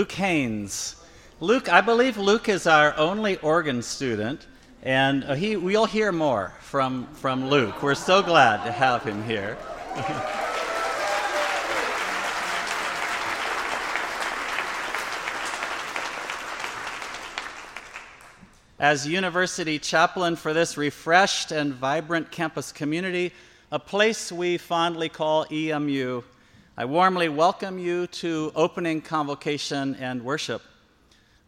Luke Haynes. Luke, I believe Luke is our only organ student, and uh, he, we'll hear more from, from Luke. We're so glad to have him here. As university chaplain for this refreshed and vibrant campus community, a place we fondly call EMU, I warmly welcome you to opening convocation and worship.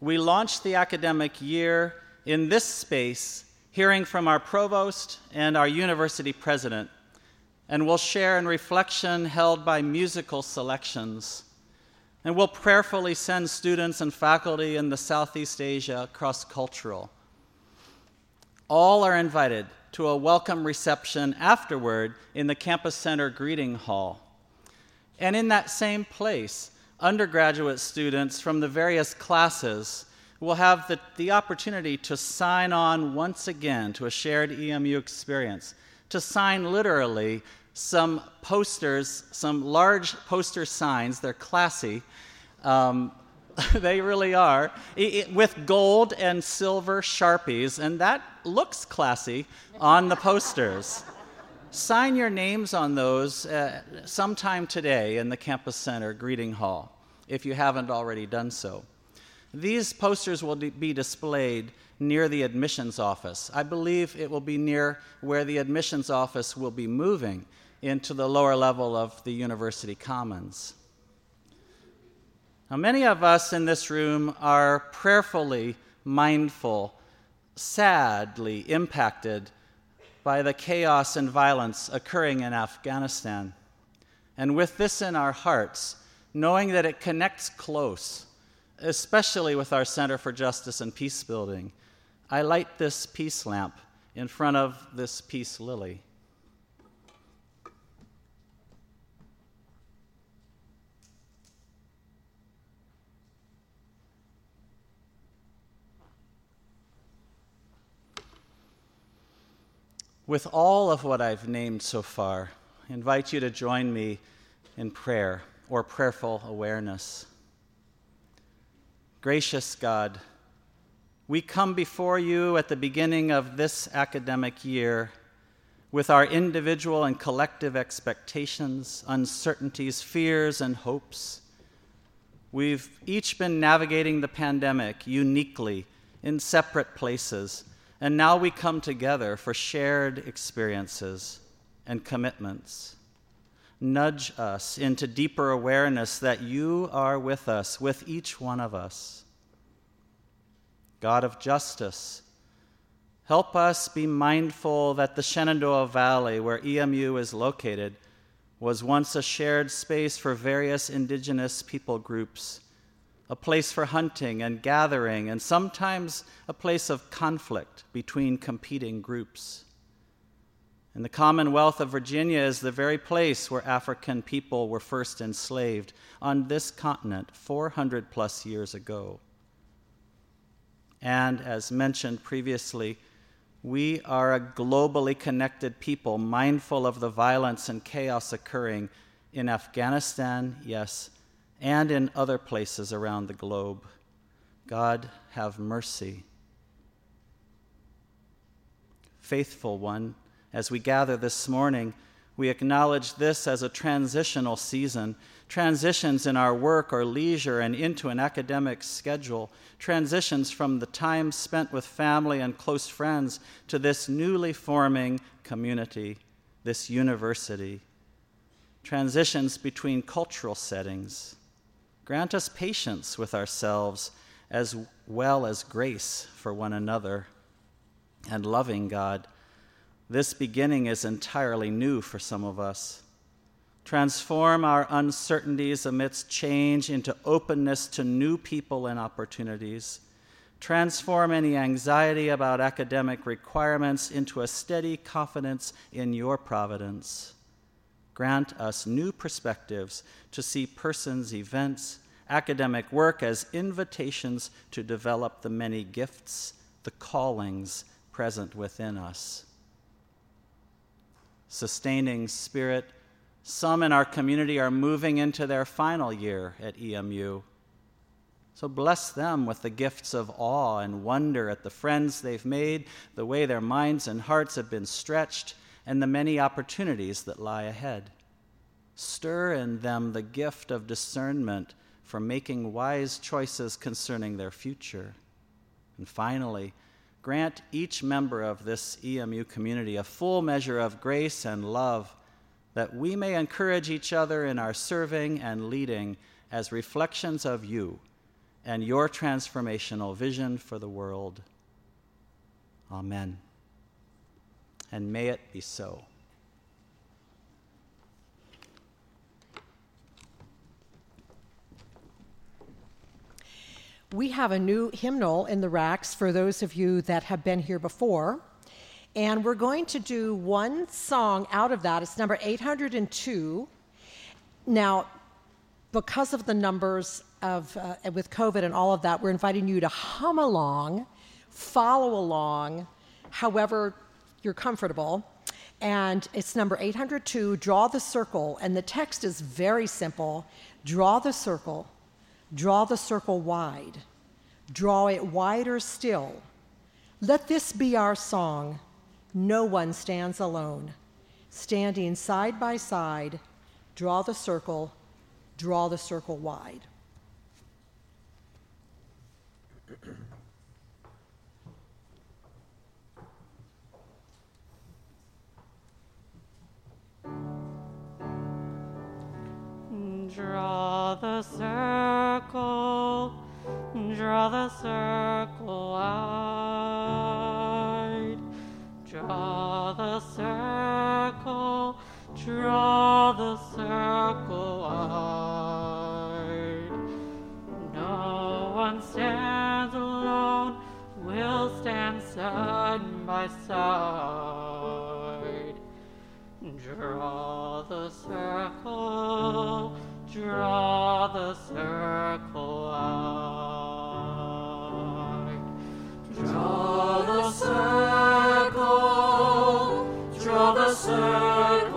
We launched the academic year in this space, hearing from our provost and our university president, and we'll share in reflection held by musical selections. And we'll prayerfully send students and faculty in the Southeast Asia cross cultural. All are invited to a welcome reception afterward in the Campus Center Greeting Hall. And in that same place, undergraduate students from the various classes will have the, the opportunity to sign on once again to a shared EMU experience, to sign literally some posters, some large poster signs, they're classy. Um, they really are, it, with gold and silver sharpies, and that looks classy on the posters sign your names on those uh, sometime today in the Campus Center Greeting Hall, if you haven't already done so. These posters will be displayed near the admissions office. I believe it will be near where the admissions office will be moving into the lower level of the University Commons. Now, many of us in this room are prayerfully mindful, sadly impacted by the chaos and violence occurring in Afghanistan. And with this in our hearts, knowing that it connects close, especially with our Center for Justice and Peace Building, I light this peace lamp in front of this peace lily. With all of what I've named so far, I invite you to join me in prayer or prayerful awareness. Gracious God, we come before you at the beginning of this academic year with our individual and collective expectations, uncertainties, fears, and hopes. We've each been navigating the pandemic uniquely in separate places and now we come together for shared experiences and commitments. Nudge us into deeper awareness that you are with us, with each one of us. God of justice, help us be mindful that the Shenandoah Valley, where EMU is located, was once a shared space for various indigenous people groups a place for hunting and gathering, and sometimes a place of conflict between competing groups. And the Commonwealth of Virginia is the very place where African people were first enslaved on this continent 400 plus years ago. And as mentioned previously, we are a globally connected people, mindful of the violence and chaos occurring in Afghanistan, yes, and in other places around the globe. God, have mercy. Faithful one, as we gather this morning, we acknowledge this as a transitional season, transitions in our work or leisure and into an academic schedule, transitions from the time spent with family and close friends to this newly forming community, this university, transitions between cultural settings Grant us patience with ourselves as well as grace for one another. And loving God, this beginning is entirely new for some of us. Transform our uncertainties amidst change into openness to new people and opportunities. Transform any anxiety about academic requirements into a steady confidence in your providence. Grant us new perspectives to see persons, events, academic work as invitations to develop the many gifts, the callings present within us. Sustaining Spirit, some in our community are moving into their final year at EMU. So bless them with the gifts of awe and wonder at the friends they've made, the way their minds and hearts have been stretched, and the many opportunities that lie ahead. Stir in them the gift of discernment for making wise choices concerning their future. And finally, grant each member of this EMU community a full measure of grace and love that we may encourage each other in our serving and leading as reflections of you and your transformational vision for the world. Amen. And may it be so. We have a new hymnal in the racks for those of you that have been here before. And we're going to do one song out of that. It's number 802. Now, because of the numbers of, uh, with COVID and all of that, we're inviting you to hum along, follow along, however you're comfortable. And it's number 802, Draw the Circle. And the text is very simple Draw the circle Draw the circle wide. Draw it wider still. Let this be our song. No one stands alone. Standing side by side, draw the circle, draw the circle wide. Draw the circle, draw the circle wide. Draw the circle, draw the circle wide. No one stands alone, we'll stand side by side. Draw the circle draw the circle out. Draw the circle, draw the circle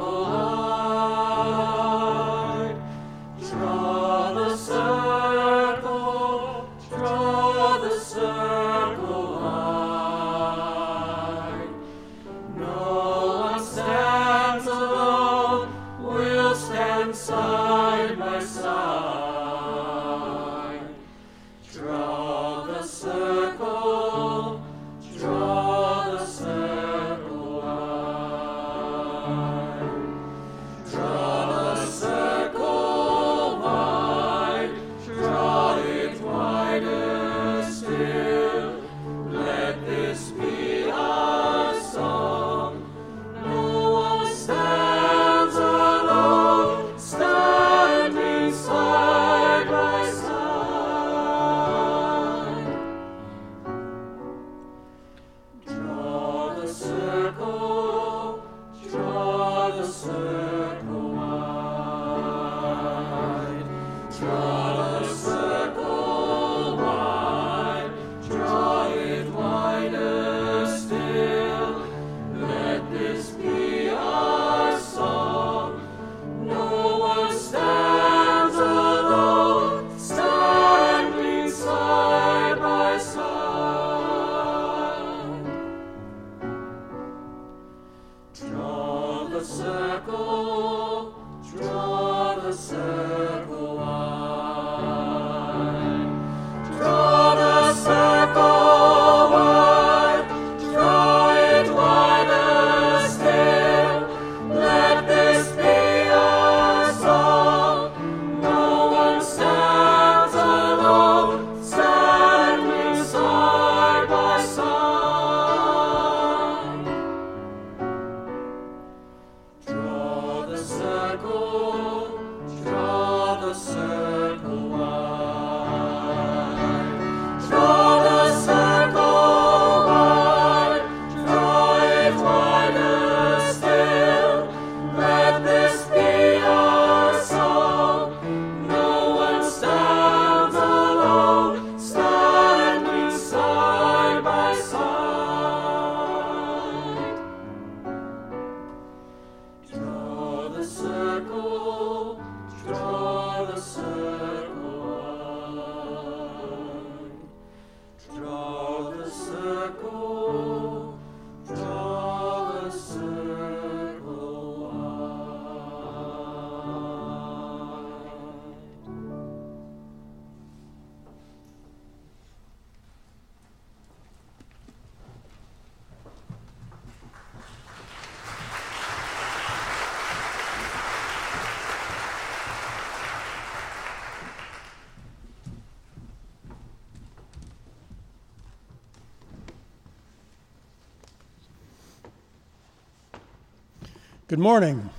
Good morning,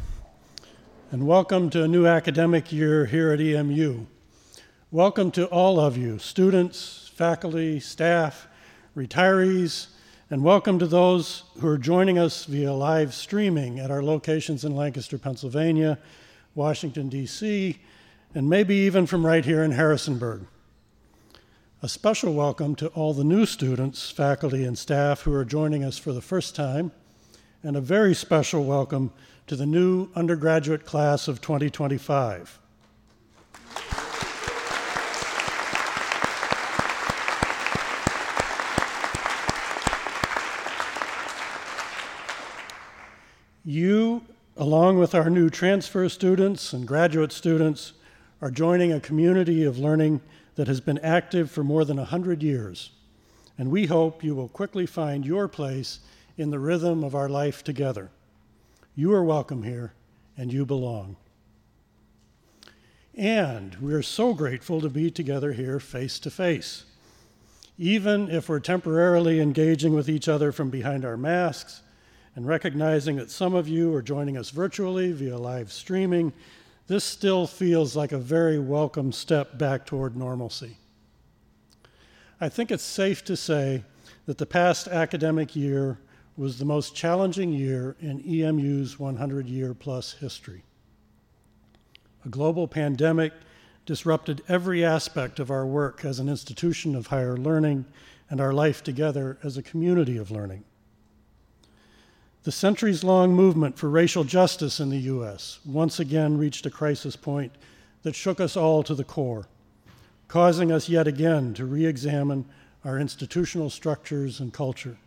and welcome to a new academic year here at EMU. Welcome to all of you, students, faculty, staff, retirees, and welcome to those who are joining us via live streaming at our locations in Lancaster, Pennsylvania, Washington, D.C., and maybe even from right here in Harrisonburg. A special welcome to all the new students, faculty, and staff who are joining us for the first time, and a very special welcome to the new undergraduate class of 2025. You, along with our new transfer students and graduate students, are joining a community of learning that has been active for more than 100 years. And we hope you will quickly find your place in the rhythm of our life together. You are welcome here, and you belong. And we are so grateful to be together here face to face. Even if we're temporarily engaging with each other from behind our masks, and recognizing that some of you are joining us virtually via live streaming, this still feels like a very welcome step back toward normalcy. I think it's safe to say that the past academic year was the most challenging year in EMU's 100 year plus history. A global pandemic disrupted every aspect of our work as an institution of higher learning and our life together as a community of learning. The centuries long movement for racial justice in the U.S. once again reached a crisis point that shook us all to the core, causing us yet again to re examine our institutional structures and culture.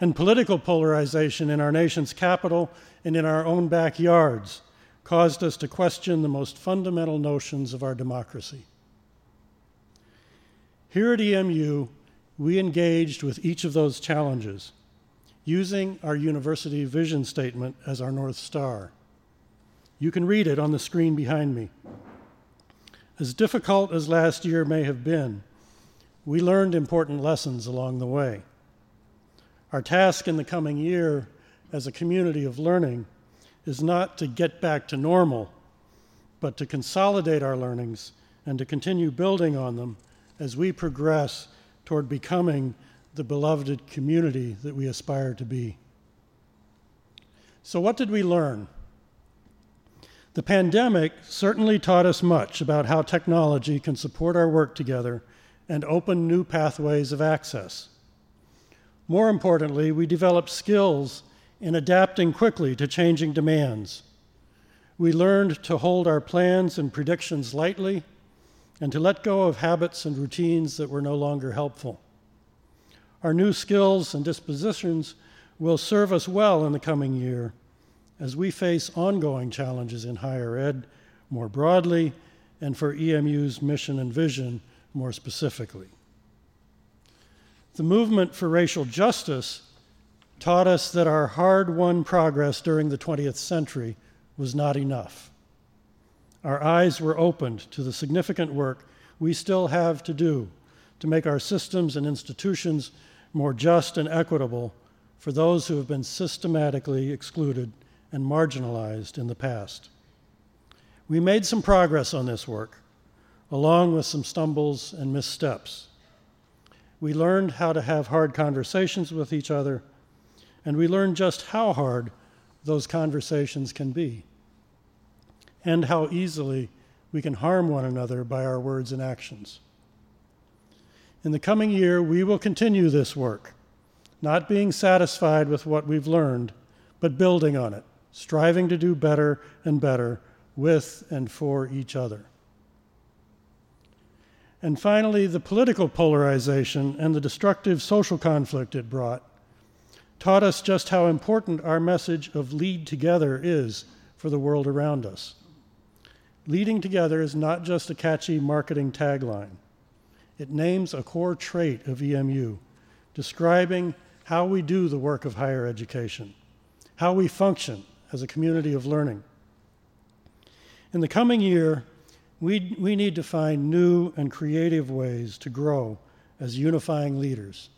And political polarization in our nation's capital and in our own backyards caused us to question the most fundamental notions of our democracy. Here at EMU, we engaged with each of those challenges using our university vision statement as our North Star. You can read it on the screen behind me. As difficult as last year may have been, we learned important lessons along the way. Our task in the coming year as a community of learning is not to get back to normal, but to consolidate our learnings and to continue building on them as we progress toward becoming the beloved community that we aspire to be. So, what did we learn? The pandemic certainly taught us much about how technology can support our work together and open new pathways of access. More importantly, we developed skills in adapting quickly to changing demands. We learned to hold our plans and predictions lightly and to let go of habits and routines that were no longer helpful. Our new skills and dispositions will serve us well in the coming year as we face ongoing challenges in higher ed more broadly and for EMU's mission and vision more specifically. The movement for racial justice taught us that our hard won progress during the 20th century was not enough. Our eyes were opened to the significant work we still have to do to make our systems and institutions more just and equitable for those who have been systematically excluded and marginalized in the past. We made some progress on this work, along with some stumbles and missteps. We learned how to have hard conversations with each other, and we learned just how hard those conversations can be, and how easily we can harm one another by our words and actions. In the coming year, we will continue this work, not being satisfied with what we've learned, but building on it, striving to do better and better with and for each other. And finally, the political polarization and the destructive social conflict it brought taught us just how important our message of lead together is for the world around us. Leading together is not just a catchy marketing tagline. It names a core trait of EMU, describing how we do the work of higher education, how we function as a community of learning. In the coming year, we, we need to find new and creative ways to grow as unifying leaders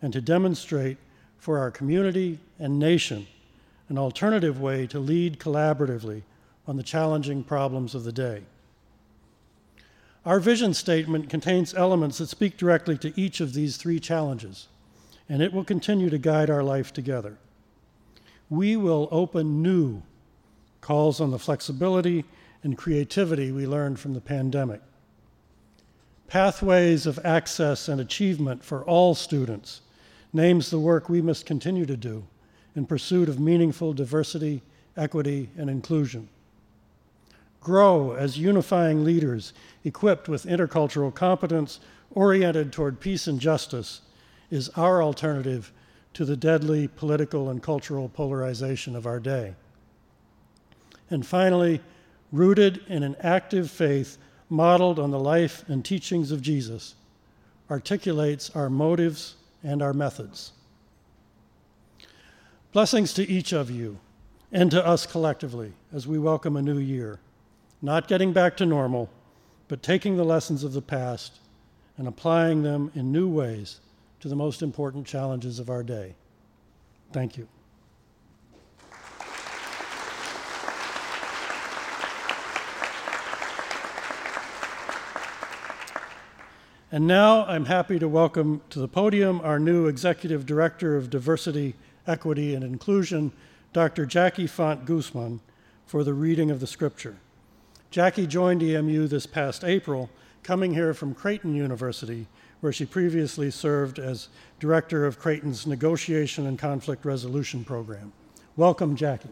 and to demonstrate for our community and nation an alternative way to lead collaboratively on the challenging problems of the day. Our vision statement contains elements that speak directly to each of these three challenges, and it will continue to guide our life together. We will open new calls on the flexibility and creativity we learned from the pandemic. Pathways of Access and Achievement for All Students names the work we must continue to do in pursuit of meaningful diversity, equity, and inclusion. Grow as unifying leaders equipped with intercultural competence oriented toward peace and justice is our alternative to the deadly political and cultural polarization of our day. And finally, rooted in an active faith modeled on the life and teachings of Jesus, articulates our motives and our methods. Blessings to each of you and to us collectively as we welcome a new year, not getting back to normal, but taking the lessons of the past and applying them in new ways to the most important challenges of our day. Thank you. And now I'm happy to welcome to the podium our new Executive Director of Diversity, Equity, and Inclusion, Dr. Jackie Font Guzman, for the reading of the scripture. Jackie joined EMU this past April, coming here from Creighton University, where she previously served as Director of Creighton's Negotiation and Conflict Resolution Program. Welcome, Jackie.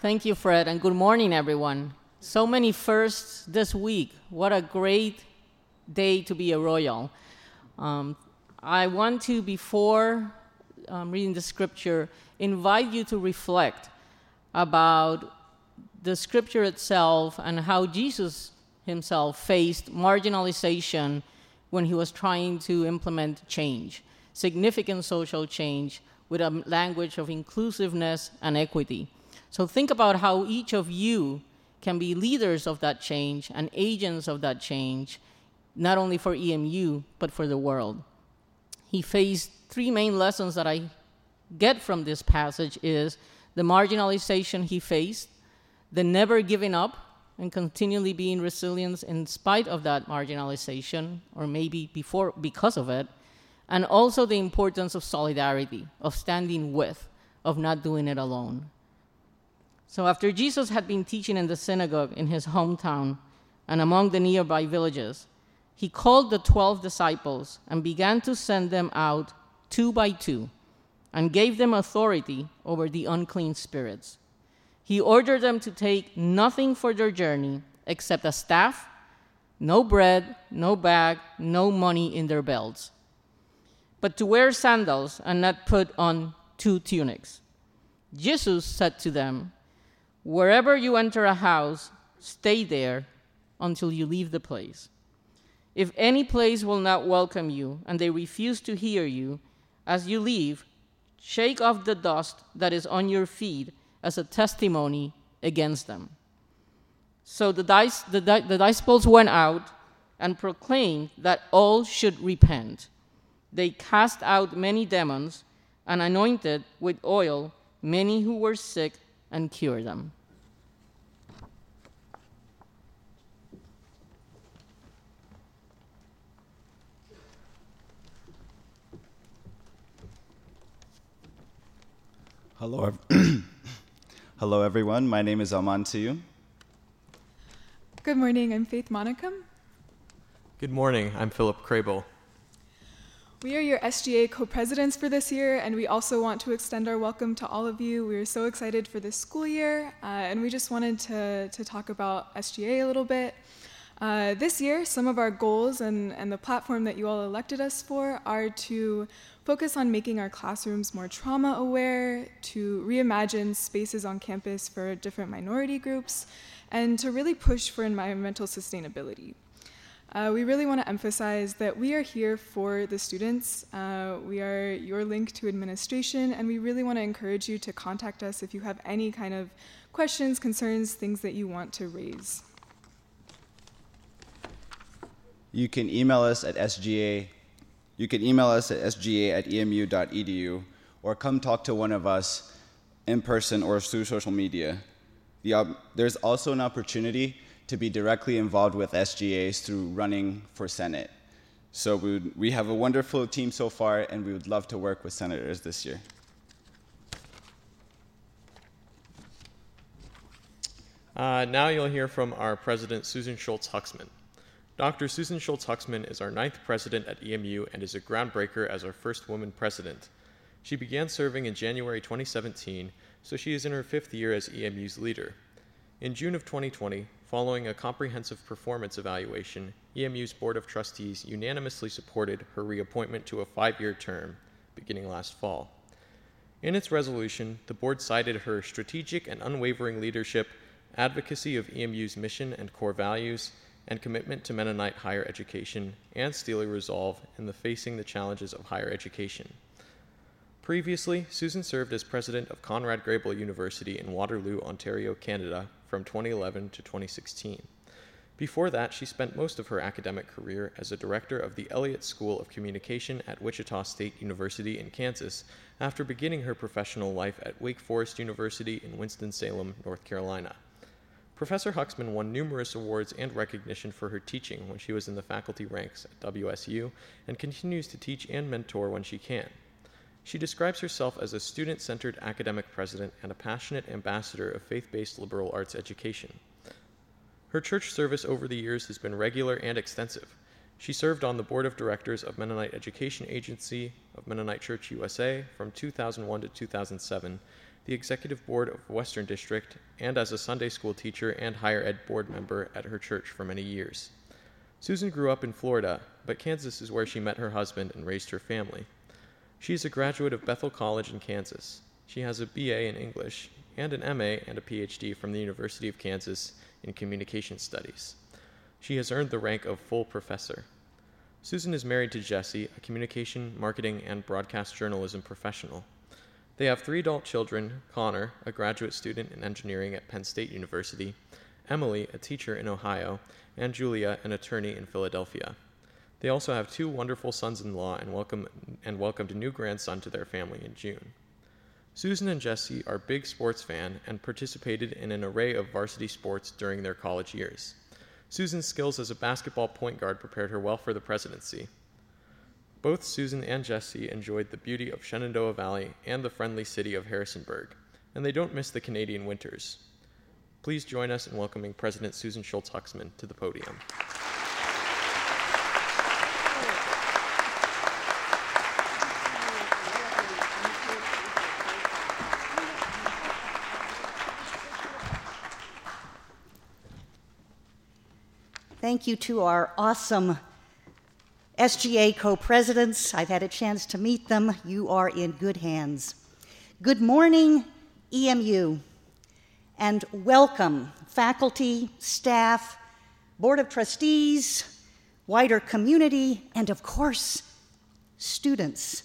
Thank you, Fred, and good morning, everyone. So many firsts this week. What a great day to be a royal. Um, I want to, before um, reading the scripture, invite you to reflect about the scripture itself and how Jesus himself faced marginalization when he was trying to implement change, significant social change with a language of inclusiveness and equity. So think about how each of you can be leaders of that change and agents of that change, not only for EMU, but for the world. He faced three main lessons that I get from this passage is the marginalization he faced, the never giving up and continually being resilient in spite of that marginalization, or maybe before because of it, and also the importance of solidarity, of standing with, of not doing it alone. So after Jesus had been teaching in the synagogue in his hometown and among the nearby villages, he called the twelve disciples and began to send them out two by two and gave them authority over the unclean spirits. He ordered them to take nothing for their journey except a staff, no bread, no bag, no money in their belts, but to wear sandals and not put on two tunics. Jesus said to them, Wherever you enter a house, stay there until you leave the place. If any place will not welcome you and they refuse to hear you, as you leave, shake off the dust that is on your feet as a testimony against them. So the, dice, the, the disciples went out and proclaimed that all should repent. They cast out many demons and anointed with oil many who were sick and cured them. Hello, ev- hello everyone. My name is Alman Tiyu. Good morning, I'm Faith Monicum. Good morning, I'm Philip Crable. We are your SGA co presidents for this year, and we also want to extend our welcome to all of you. We are so excited for this school year, uh, and we just wanted to, to talk about SGA a little bit. Uh, this year, some of our goals and, and the platform that you all elected us for are to focus on making our classrooms more trauma aware, to reimagine spaces on campus for different minority groups, and to really push for environmental sustainability. Uh, we really want to emphasize that we are here for the students. Uh, we are your link to administration, and we really want to encourage you to contact us if you have any kind of questions, concerns, things that you want to raise. You can email us at sga. You can email us at sga at emu.edu or come talk to one of us in person or through social media. The, um, there's also an opportunity to be directly involved with SGAs through running for Senate. So we, would, we have a wonderful team so far, and we would love to work with senators this year. Uh, now you'll hear from our president, Susan Schultz Huxman. Dr. Susan Schultz Huxman is our ninth president at EMU and is a groundbreaker as our first woman president. She began serving in January 2017, so she is in her fifth year as EMU's leader. In June of 2020, following a comprehensive performance evaluation, EMU's Board of Trustees unanimously supported her reappointment to a five year term beginning last fall. In its resolution, the board cited her strategic and unwavering leadership, advocacy of EMU's mission and core values, and commitment to Mennonite higher education and steely resolve in the facing the challenges of higher education. Previously, Susan served as president of Conrad Grebel University in Waterloo, Ontario, Canada from 2011 to 2016. Before that, she spent most of her academic career as a director of the Elliott School of Communication at Wichita State University in Kansas after beginning her professional life at Wake Forest University in Winston-Salem, North Carolina. Professor Huxman won numerous awards and recognition for her teaching when she was in the faculty ranks at WSU and continues to teach and mentor when she can. She describes herself as a student centered academic president and a passionate ambassador of faith based liberal arts education. Her church service over the years has been regular and extensive. She served on the board of directors of Mennonite Education Agency of Mennonite Church USA from 2001 to 2007, the executive board of Western District, and as a Sunday school teacher and higher ed board member at her church for many years. Susan grew up in Florida, but Kansas is where she met her husband and raised her family. She is a graduate of Bethel College in Kansas. She has a BA in English and an MA and a PhD from the University of Kansas in Communication Studies. She has earned the rank of full professor. Susan is married to Jesse, a communication, marketing, and broadcast journalism professional. They have three adult children Connor, a graduate student in engineering at Penn State University, Emily, a teacher in Ohio, and Julia, an attorney in Philadelphia. They also have two wonderful sons in law and, welcome, and welcomed a new grandson to their family in June. Susan and Jesse are big sports fan and participated in an array of varsity sports during their college years. Susan's skills as a basketball point guard prepared her well for the presidency. Both Susan and Jesse enjoyed the beauty of Shenandoah Valley and the friendly city of Harrisonburg, and they don't miss the Canadian winters. Please join us in welcoming President Susan Schultz Huxman to the podium. Thank you to our awesome SGA co presidents. I've had a chance to meet them. You are in good hands. Good morning, EMU, and welcome, faculty, staff, Board of Trustees, wider community, and of course, students.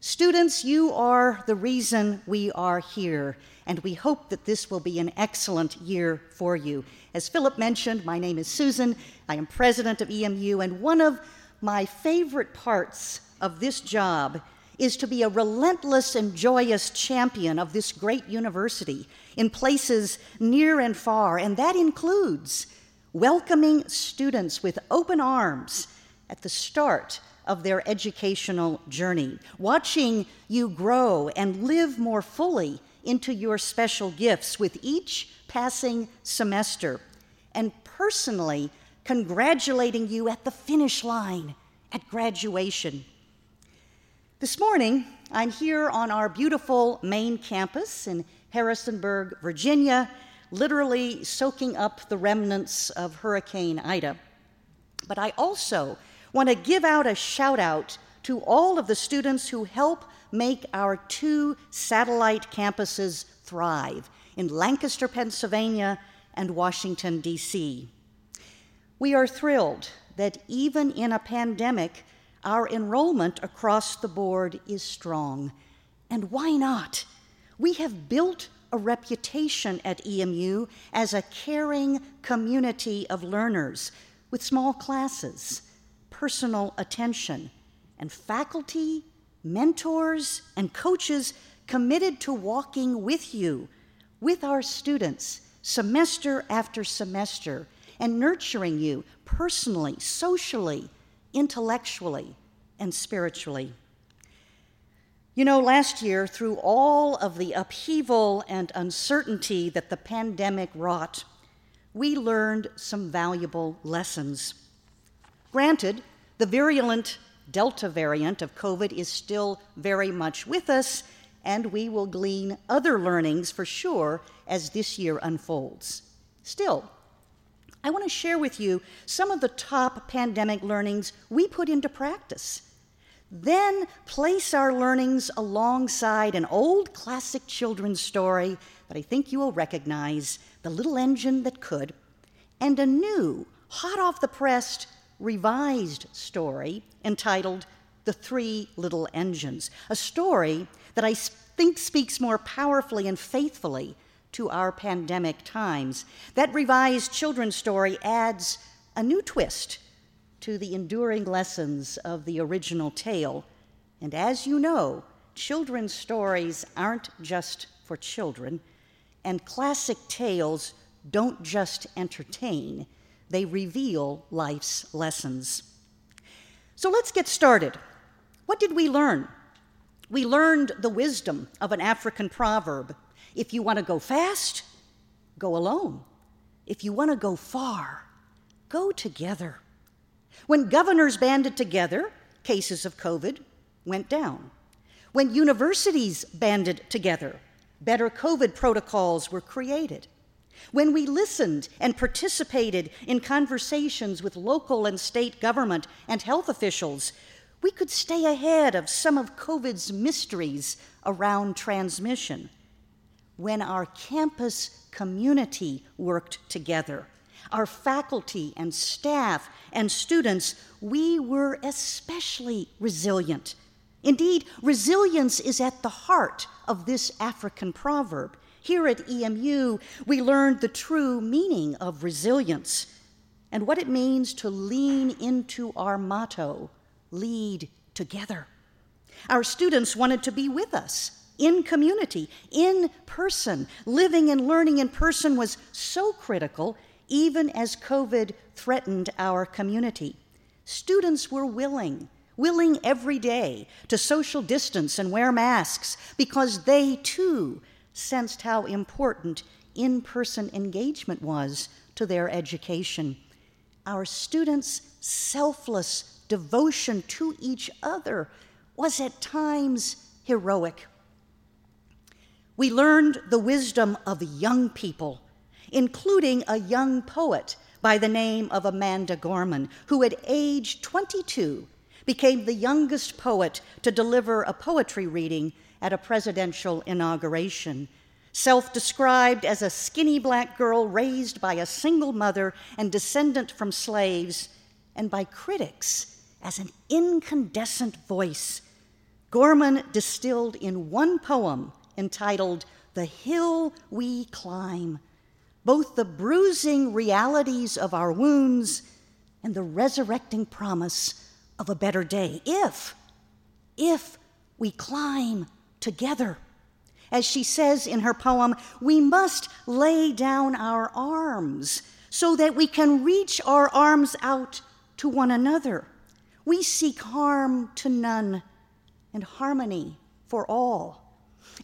Students, you are the reason we are here, and we hope that this will be an excellent year for you. As Philip mentioned, my name is Susan. I am president of EMU, and one of my favorite parts of this job is to be a relentless and joyous champion of this great university in places near and far, and that includes welcoming students with open arms at the start of their educational journey, watching you grow and live more fully into your special gifts with each passing semester, and personally congratulating you at the finish line at graduation. This morning, I'm here on our beautiful main campus in Harrisonburg, Virginia, literally soaking up the remnants of Hurricane Ida. But I also want to give out a shout out to all of the students who help make our two satellite campuses thrive in Lancaster, Pennsylvania and Washington, D.C. We are thrilled that even in a pandemic, our enrollment across the board is strong. And why not? We have built a reputation at EMU as a caring community of learners with small classes, personal attention, and faculty, mentors, and coaches committed to walking with you, with our students, semester after semester, and nurturing you personally, socially, intellectually, and spiritually. You know, last year, through all of the upheaval and uncertainty that the pandemic wrought, we learned some valuable lessons. Granted, the virulent Delta variant of COVID is still very much with us, and we will glean other learnings for sure as this year unfolds. Still, I want to share with you some of the top pandemic learnings we put into practice then place our learnings alongside an old classic children's story that I think you will recognize, The Little Engine That Could, and a new, hot off the press, revised story entitled The Three Little Engines, a story that I think speaks more powerfully and faithfully to our pandemic times. That revised children's story adds a new twist to the enduring lessons of the original tale. And as you know, children's stories aren't just for children, and classic tales don't just entertain, they reveal life's lessons. So let's get started. What did we learn? We learned the wisdom of an African proverb if you want to go fast, go alone. If you want to go far, go together. When governors banded together, cases of COVID went down. When universities banded together, better COVID protocols were created. When we listened and participated in conversations with local and state government and health officials, we could stay ahead of some of COVID's mysteries around transmission. When our campus community worked together, our faculty and staff and students, we were especially resilient. Indeed, resilience is at the heart of this African proverb. Here at EMU, we learned the true meaning of resilience and what it means to lean into our motto lead together. Our students wanted to be with us in community, in person. Living and learning in person was so critical, even as COVID threatened our community. Students were willing, willing every day to social distance and wear masks because they too sensed how important in person engagement was to their education. Our students' selfless devotion to each other was at times heroic. We learned the wisdom of young people including a young poet by the name of Amanda Gorman, who at age 22 became the youngest poet to deliver a poetry reading at a presidential inauguration. Self described as a skinny black girl raised by a single mother and descendant from slaves, and by critics as an incandescent voice, Gorman distilled in one poem entitled The Hill We Climb both the bruising realities of our wounds and the resurrecting promise of a better day if, if we climb together. As she says in her poem, we must lay down our arms so that we can reach our arms out to one another. We seek harm to none and harmony for all.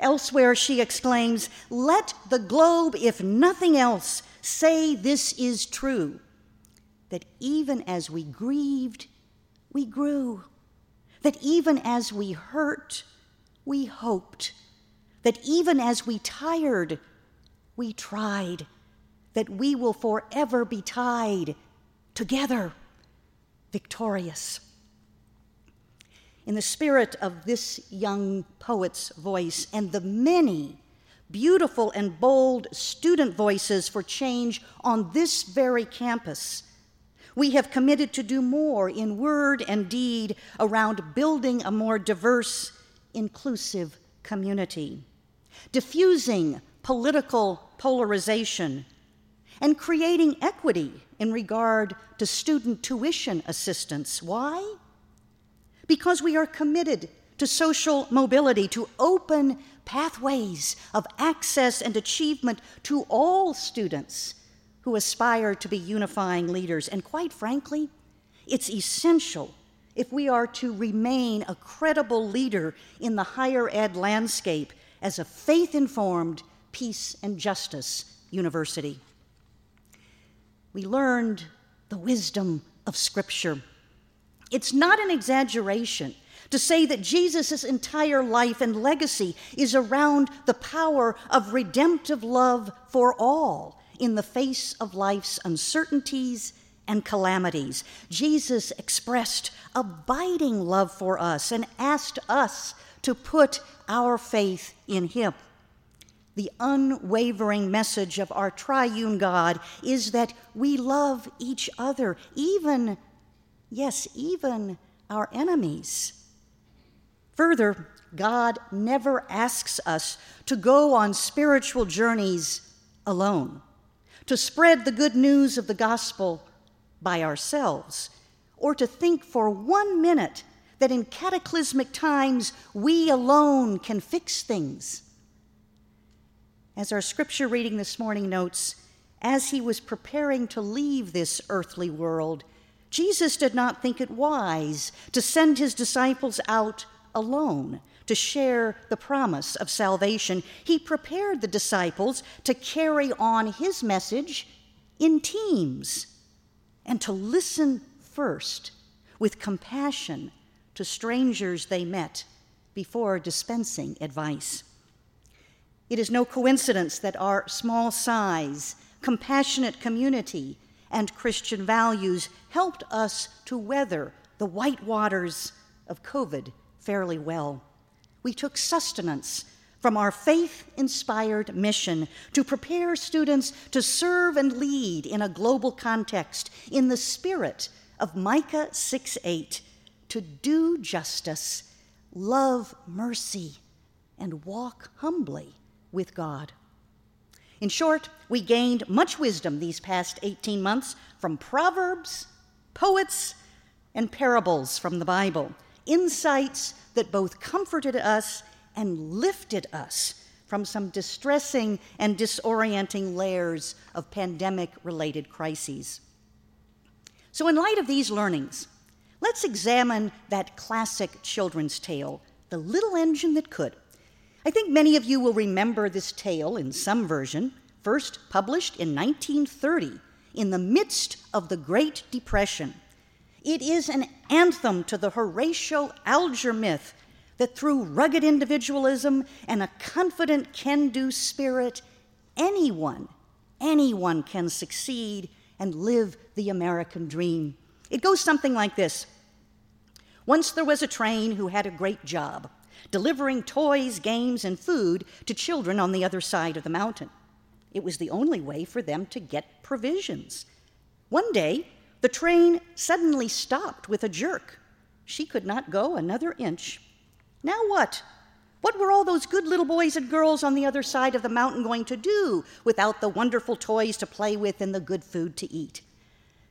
Elsewhere, she exclaims, Let the globe, if nothing else, say this is true that even as we grieved, we grew, that even as we hurt, we hoped, that even as we tired, we tried, that we will forever be tied together, victorious. In the spirit of this young poet's voice and the many beautiful and bold student voices for change on this very campus, we have committed to do more in word and deed around building a more diverse, inclusive community, diffusing political polarization, and creating equity in regard to student tuition assistance. Why? Because we are committed to social mobility, to open pathways of access and achievement to all students who aspire to be unifying leaders. And quite frankly, it's essential if we are to remain a credible leader in the higher ed landscape as a faith informed peace and justice university. We learned the wisdom of Scripture. It's not an exaggeration to say that Jesus' entire life and legacy is around the power of redemptive love for all in the face of life's uncertainties and calamities. Jesus expressed abiding love for us and asked us to put our faith in Him. The unwavering message of our triune God is that we love each other, even, yes, even our enemies. Further, God never asks us to go on spiritual journeys alone, to spread the good news of the gospel by ourselves, or to think for one minute that in cataclysmic times we alone can fix things. As our scripture reading this morning notes, as he was preparing to leave this earthly world, Jesus did not think it wise to send his disciples out alone to share the promise of salvation. He prepared the disciples to carry on his message in teams and to listen first with compassion to strangers they met before dispensing advice. It is no coincidence that our small size, compassionate community, and Christian values helped us to weather the white waters of COVID fairly well. We took sustenance from our faith inspired mission to prepare students to serve and lead in a global context in the spirit of Micah 6 8 to do justice, love mercy, and walk humbly with God. In short, we gained much wisdom these past 18 months from proverbs, poets, and parables from the Bible insights that both comforted us and lifted us from some distressing and disorienting layers of pandemic related crises. So, in light of these learnings, let's examine that classic children's tale, The Little Engine That Could. I think many of you will remember this tale in some version, first published in 1930 in the midst of the Great Depression. It is an anthem to the Horatio Alger myth that through rugged individualism and a confident can do spirit, anyone, anyone can succeed and live the American dream. It goes something like this Once there was a train who had a great job, delivering toys, games, and food to children on the other side of the mountain. It was the only way for them to get provisions. One day, the train suddenly stopped with a jerk. She could not go another inch. Now what? What were all those good little boys and girls on the other side of the mountain going to do without the wonderful toys to play with and the good food to eat?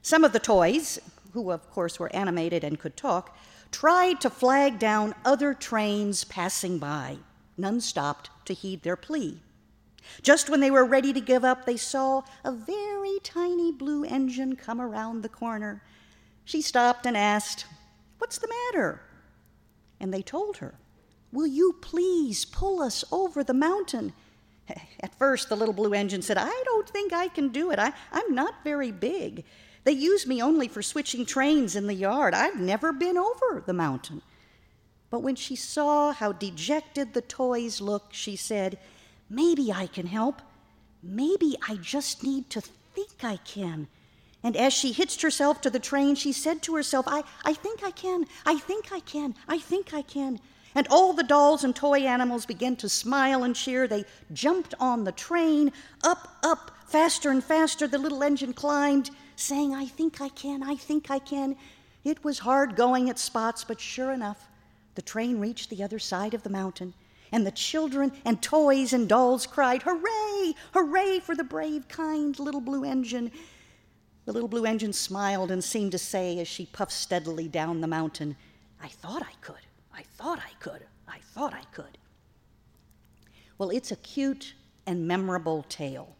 Some of the toys, who of course were animated and could talk, tried to flag down other trains passing by. None stopped to heed their plea. Just when they were ready to give up, they saw a very tiny blue engine come around the corner. She stopped and asked, What's the matter? And they told her, Will you please pull us over the mountain? At first, the little blue engine said, I don't think I can do it. I, I'm not very big. They use me only for switching trains in the yard. I've never been over the mountain. But when she saw how dejected the toys looked, she said, Maybe I can help. Maybe I just need to think I can. And as she hitched herself to the train, she said to herself, I, I think I can, I think I can, I think I can. And all the dolls and toy animals began to smile and cheer. They jumped on the train, up, up, faster and faster. The little engine climbed, saying, I think I can, I think I can. It was hard going at spots, but sure enough, the train reached the other side of the mountain and the children and toys and dolls cried, Hooray! Hooray for the brave, kind little blue engine. The little blue engine smiled and seemed to say as she puffed steadily down the mountain, I thought I could. I thought I could. I thought I could. Well, it's a cute and memorable tale.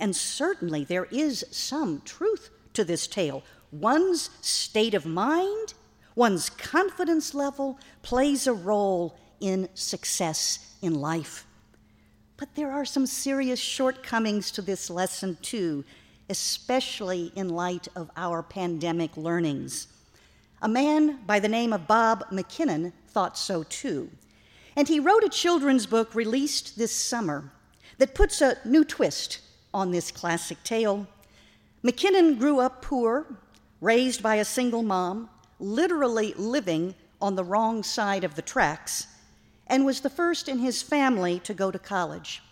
And certainly there is some truth to this tale. One's state of mind, one's confidence level plays a role in success in life. But there are some serious shortcomings to this lesson, too, especially in light of our pandemic learnings. A man by the name of Bob McKinnon thought so too. And he wrote a children's book released this summer that puts a new twist on this classic tale. McKinnon grew up poor, raised by a single mom, literally living on the wrong side of the tracks, and was the first in his family to go to college.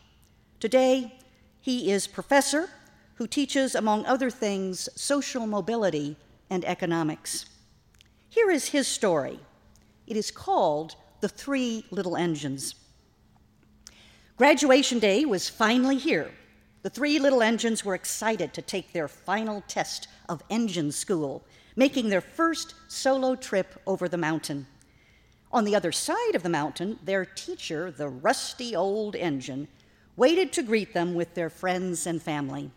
Today, he is professor who teaches, among other things, social mobility and economics. Here is his story. It is called The Three Little Engines. Graduation day was finally here. The three little engines were excited to take their final test of engine school, making their first solo trip over the mountain. On the other side of the mountain, their teacher, the rusty old engine, waited to greet them with their friends and family.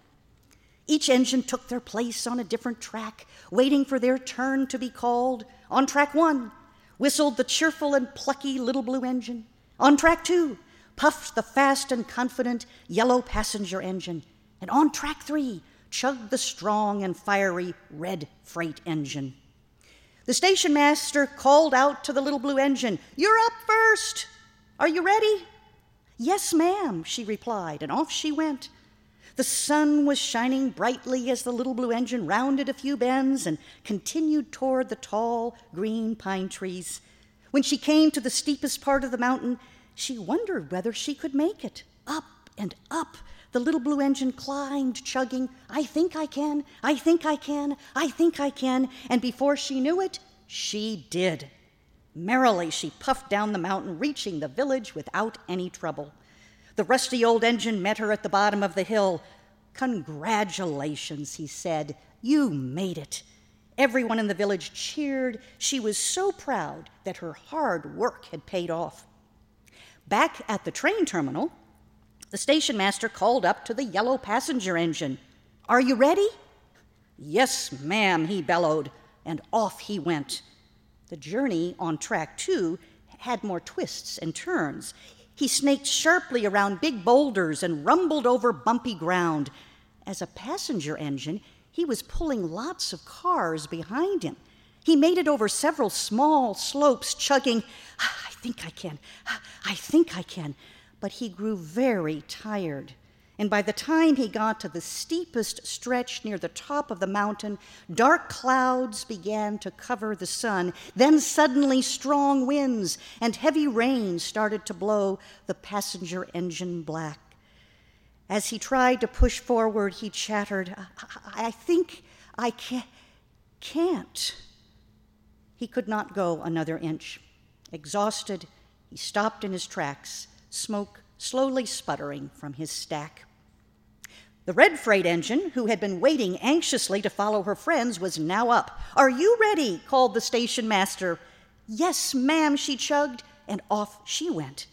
Each engine took their place on a different track, waiting for their turn to be called. On track one, whistled the cheerful and plucky little blue engine. On track two, puffed the fast and confident yellow passenger engine. And on track three, chugged the strong and fiery red freight engine. The station master called out to the little blue engine, You're up first! Are you ready? Yes, ma'am, she replied, and off she went. The sun was shining brightly as the little blue engine rounded a few bends and continued toward the tall green pine trees. When she came to the steepest part of the mountain, she wondered whether she could make it. Up and up, the little blue engine climbed, chugging, I think I can, I think I can, I think I can, and before she knew it, she did. Merrily, she puffed down the mountain, reaching the village without any trouble. The rusty old engine met her at the bottom of the hill. Congratulations, he said. You made it. Everyone in the village cheered. She was so proud that her hard work had paid off. Back at the train terminal, the station master called up to the yellow passenger engine. Are you ready? Yes, ma'am, he bellowed, and off he went. The journey on track two had more twists and turns. He snaked sharply around big boulders and rumbled over bumpy ground. As a passenger engine, he was pulling lots of cars behind him. He made it over several small slopes, chugging, ah, I think I can, ah, I think I can. But he grew very tired. And by the time he got to the steepest stretch near the top of the mountain, dark clouds began to cover the sun. Then suddenly, strong winds and heavy rain started to blow the passenger engine black. As he tried to push forward, he chattered, I, I think I ca- can't. He could not go another inch. Exhausted, he stopped in his tracks, smoke slowly sputtering from his stack. The red freight engine, who had been waiting anxiously to follow her friends, was now up. Are you ready? called the station master. Yes, ma'am, she chugged, and off she went.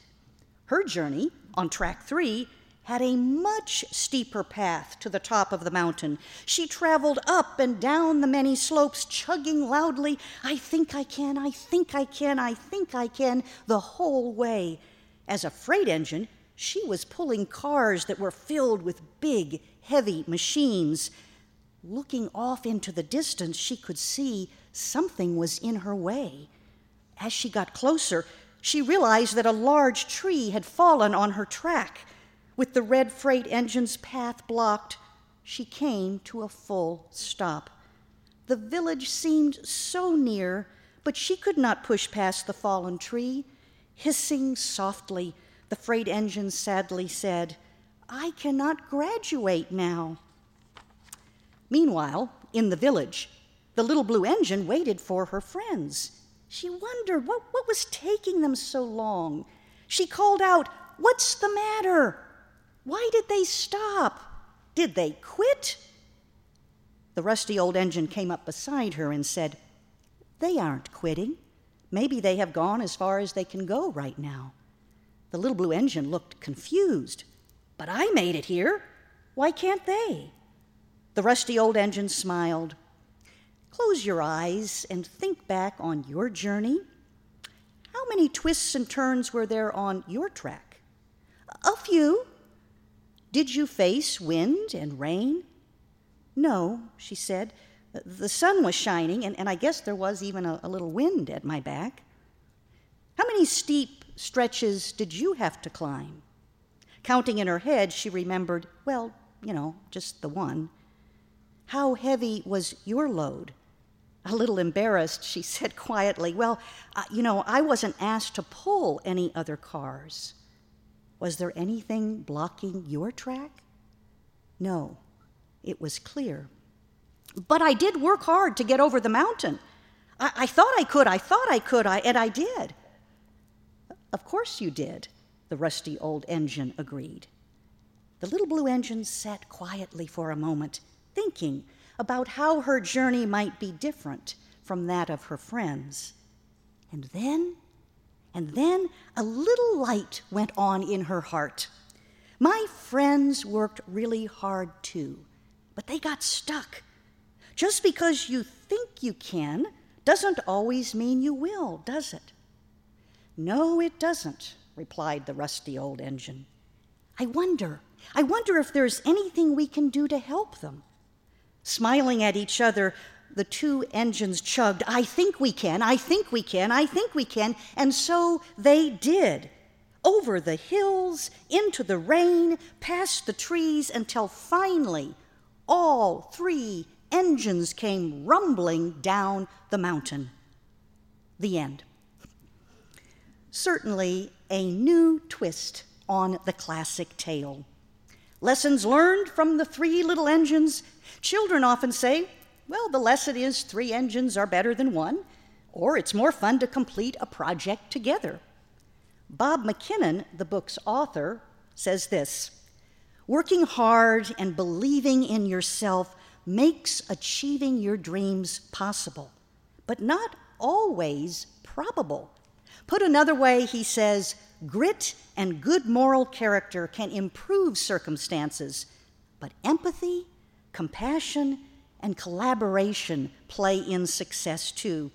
Her journey, on track three, had a much steeper path to the top of the mountain. She traveled up and down the many slopes, chugging loudly, I think I can, I think I can, I think I can, the whole way. As a freight engine, she was pulling cars that were filled with big, heavy machines. Looking off into the distance, she could see something was in her way. As she got closer, she realized that a large tree had fallen on her track. With the red freight engine's path blocked, she came to a full stop. The village seemed so near, but she could not push past the fallen tree. Hissing softly, the freight engine sadly said, I cannot graduate now. Meanwhile, in the village, the little blue engine waited for her friends. She wondered what, what was taking them so long. She called out, What's the matter? Why did they stop? Did they quit? The rusty old engine came up beside her and said, They aren't quitting. Maybe they have gone as far as they can go right now. The little blue engine looked confused. But I made it here. Why can't they? The rusty old engine smiled. Close your eyes and think back on your journey. How many twists and turns were there on your track? A few. Did you face wind and rain? No, she said. The sun was shining, and, and I guess there was even a, a little wind at my back. How many steep stretches did you have to climb? Counting in her head, she remembered, well, you know, just the one. How heavy was your load? A little embarrassed, she said quietly, Well, uh, you know, I wasn't asked to pull any other cars. Was there anything blocking your track? No, it was clear. But I did work hard to get over the mountain. I, I thought I could, I thought I could, I, and I did. Of course you did, the rusty old engine agreed. The little blue engine sat quietly for a moment, thinking about how her journey might be different from that of her friends. And then, and then a little light went on in her heart. My friends worked really hard too, but they got stuck. Just because you think you can doesn't always mean you will, does it? No, it doesn't, replied the rusty old engine. I wonder, I wonder if there's anything we can do to help them. Smiling at each other, the two engines chugged, I think we can, I think we can, I think we can. And so they did. Over the hills, into the rain, past the trees, until finally all three engines came rumbling down the mountain. The end. Certainly a new twist on the classic tale. Lessons learned from the three little engines. Children often say, well, the lesson is three engines are better than one, or it's more fun to complete a project together. Bob McKinnon, the book's author, says this Working hard and believing in yourself makes achieving your dreams possible, but not always probable. Put another way, he says, grit and good moral character can improve circumstances, but empathy, compassion, and collaboration play in success too.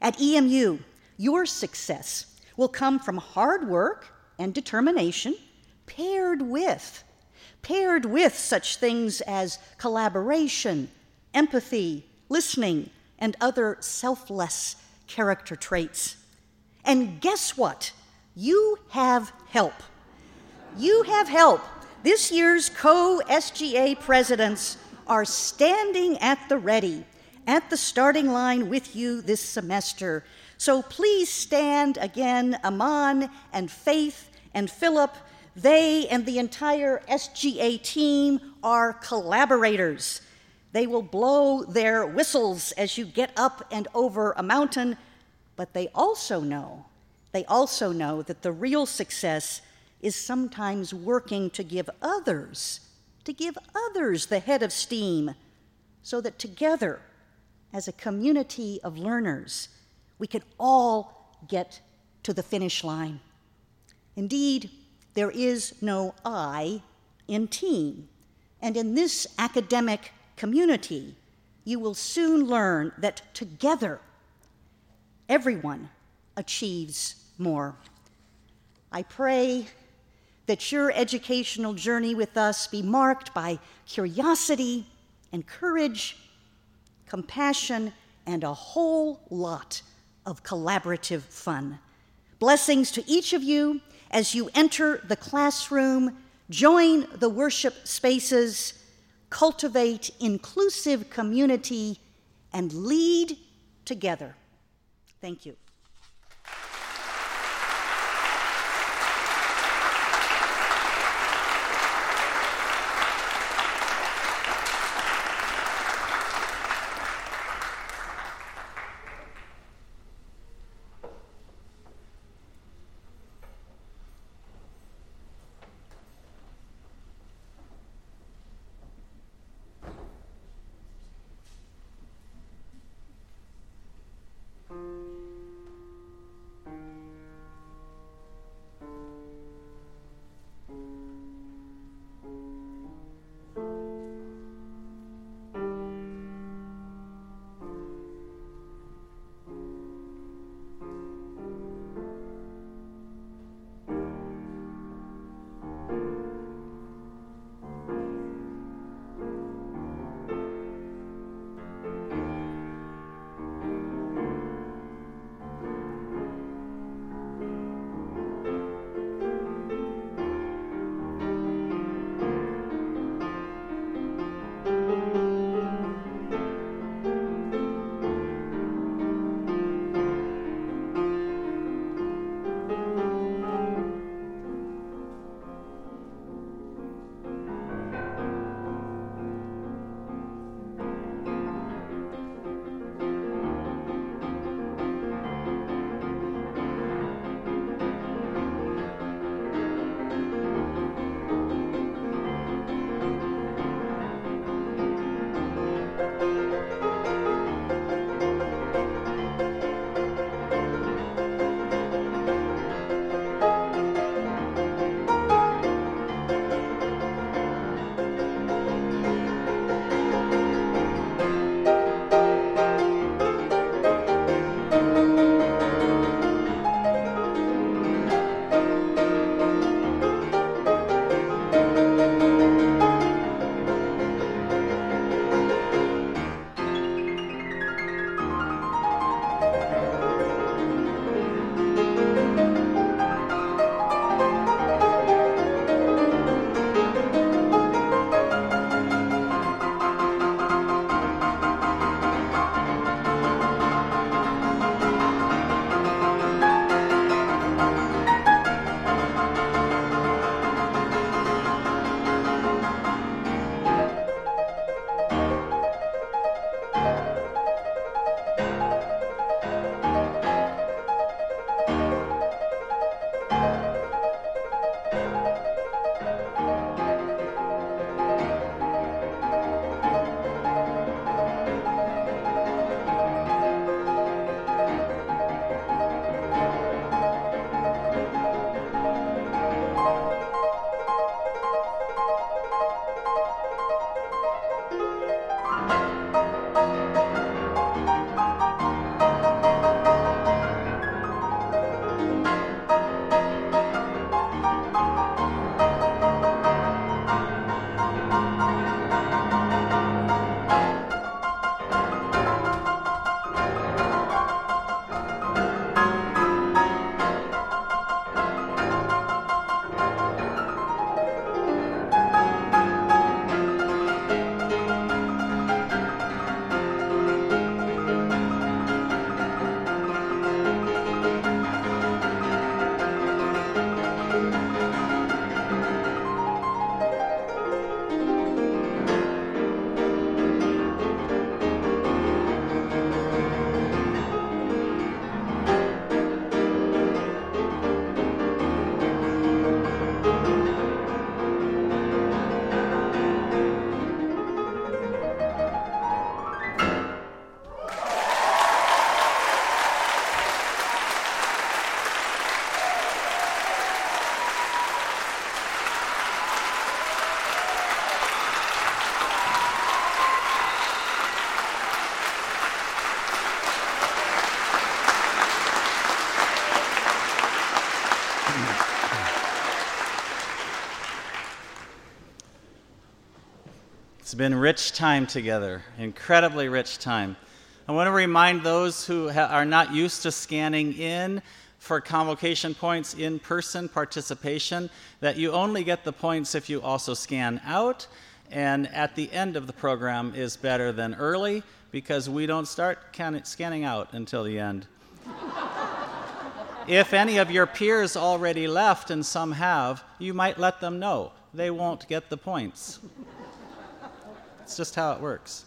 At EMU, your success will come from hard work and determination paired with paired with such things as collaboration, empathy, listening, and other selfless character traits. And guess what? You have help. You have help. This year's co SGA presidents are standing at the ready, at the starting line with you this semester. So please stand again, Aman and Faith and Philip. They and the entire SGA team are collaborators. They will blow their whistles as you get up and over a mountain, but they also know, they also know that the real success is sometimes working to give others, to give others the head of steam, so that together, as a community of learners, we can all get to the finish line. Indeed, there is no I in team. And in this academic community, you will soon learn that together, everyone achieves more. I pray that your educational journey with us be marked by curiosity and courage, compassion, and a whole lot of collaborative fun. Blessings to each of you as you enter the classroom, join the worship spaces, cultivate inclusive community, and lead together. Thank you. It's been rich time together, incredibly rich time. I want to remind those who ha- are not used to scanning in for convocation points in person participation that you only get the points if you also scan out. And at the end of the program is better than early because we don't start can- scanning out until the end. if any of your peers already left, and some have, you might let them know. They won't get the points. It's just how it works.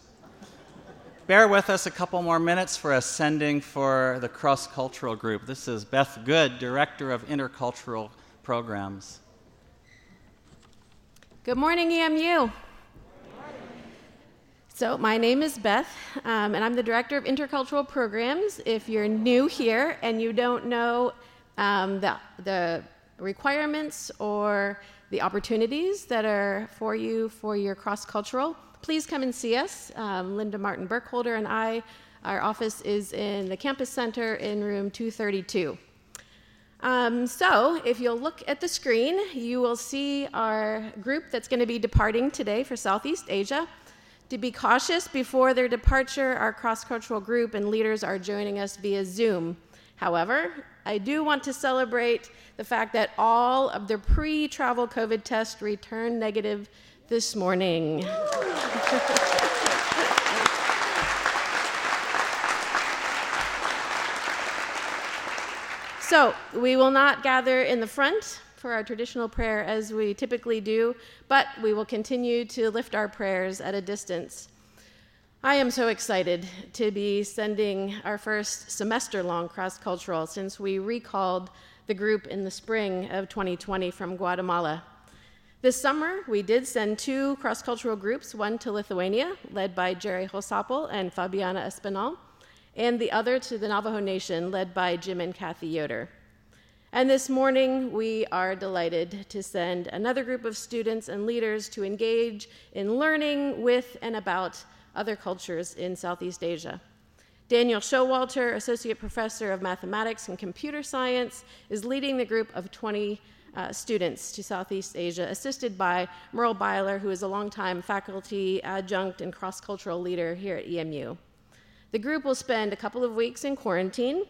Bear with us a couple more minutes for ascending for the cross cultural group. This is Beth Good, Director of Intercultural Programs. Good morning, EMU. So, my name is Beth, um, and I'm the Director of Intercultural Programs. If you're new here and you don't know um, the, the requirements or the opportunities that are for you for your cross cultural, please come and see us. Um, Linda Martin Burkholder and I, our office is in the campus center in room 232. Um, so, if you'll look at the screen, you will see our group that's going to be departing today for Southeast Asia. To be cautious before their departure, our cross cultural group and leaders are joining us via Zoom. However, I do want to celebrate the fact that all of their pre travel COVID tests returned negative this morning. so, we will not gather in the front for our traditional prayer as we typically do, but we will continue to lift our prayers at a distance. I am so excited to be sending our first semester long cross cultural since we recalled the group in the spring of 2020 from Guatemala. This summer, we did send two cross cultural groups, one to Lithuania, led by Jerry Holsopple and Fabiana Espinal, and the other to the Navajo Nation, led by Jim and Kathy Yoder. And this morning, we are delighted to send another group of students and leaders to engage in learning with and about other cultures in Southeast Asia. Daniel Showalter, Associate Professor of Mathematics and Computer Science, is leading the group of 20 uh, students to Southeast Asia, assisted by Merle Byler, who is a longtime faculty adjunct and cross cultural leader here at EMU. The group will spend a couple of weeks in quarantine.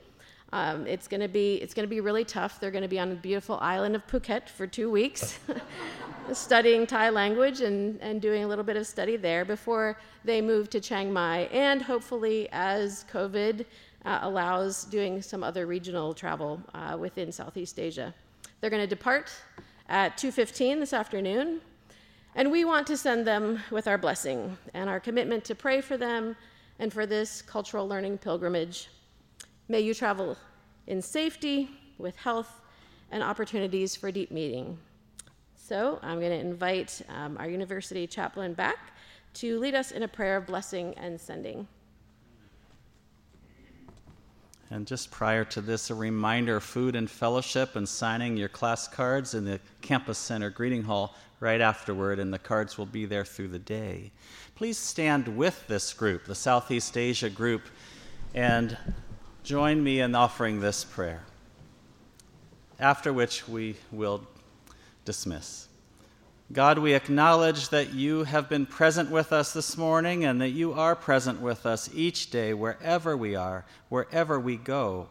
Um, it's going to be it's going to be really tough. They're going to be on the beautiful island of Phuket for two weeks, studying Thai language and, and doing a little bit of study there before they move to Chiang Mai, and hopefully, as COVID uh, allows, doing some other regional travel uh, within Southeast Asia. They're going to depart at 2:15 this afternoon, and we want to send them with our blessing and our commitment to pray for them and for this cultural learning pilgrimage. May you travel in safety, with health, and opportunities for deep meeting. So I'm going to invite um, our university chaplain back to lead us in a prayer of blessing and sending. And just prior to this, a reminder food and fellowship and signing your class cards in the Campus Center greeting hall right afterward, and the cards will be there through the day. Please stand with this group, the Southeast Asia group, and join me in offering this prayer, after which we will dismiss. God, we acknowledge that you have been present with us this morning and that you are present with us each day, wherever we are, wherever we go.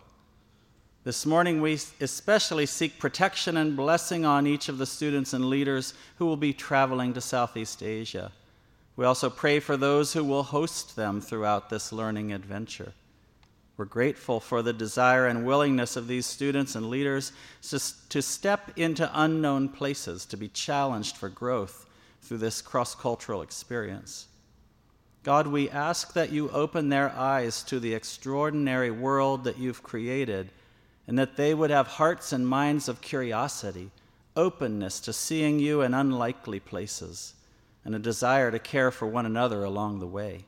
This morning, we especially seek protection and blessing on each of the students and leaders who will be traveling to Southeast Asia. We also pray for those who will host them throughout this learning adventure. We're grateful for the desire and willingness of these students and leaders to, step into unknown places, to be challenged for growth through this cross cultural experience. God, we ask that you open their eyes to the extraordinary world that you've created, and that they would have hearts and minds of curiosity, openness to seeing you in unlikely places, and a desire to care for one another along the way.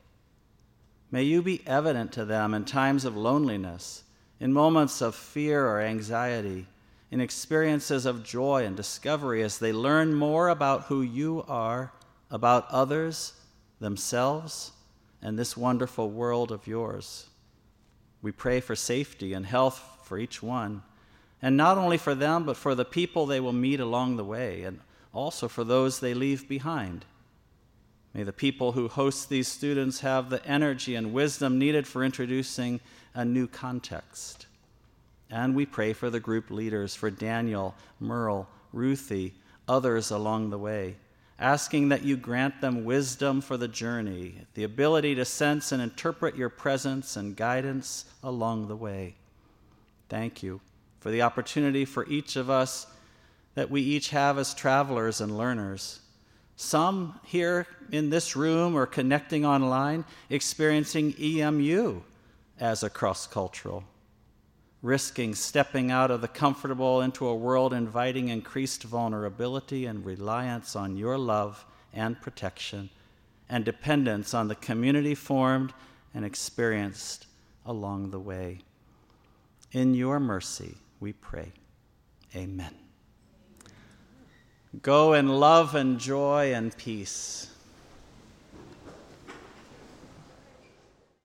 May you be evident to them in times of loneliness, in moments of fear or anxiety, in experiences of joy and discovery as they learn more about who you are, about others, themselves, and this wonderful world of yours. We pray for safety and health for each one, and not only for them, but for the people they will meet along the way, and also for those they leave behind. May the people who host these students have the energy and wisdom needed for introducing a new context. And we pray for the group leaders, for Daniel, Merle, Ruthie, others along the way, asking that you grant them wisdom for the journey, the ability to sense and interpret your presence and guidance along the way. Thank you for the opportunity for each of us that we each have as travelers and learners. Some here in this room or connecting online experiencing EMU as a cross cultural risking stepping out of the comfortable into a world inviting increased vulnerability and reliance on your love and protection, and dependence on the community formed and experienced along the way. In your mercy, we pray. Amen. Go in love and joy and peace.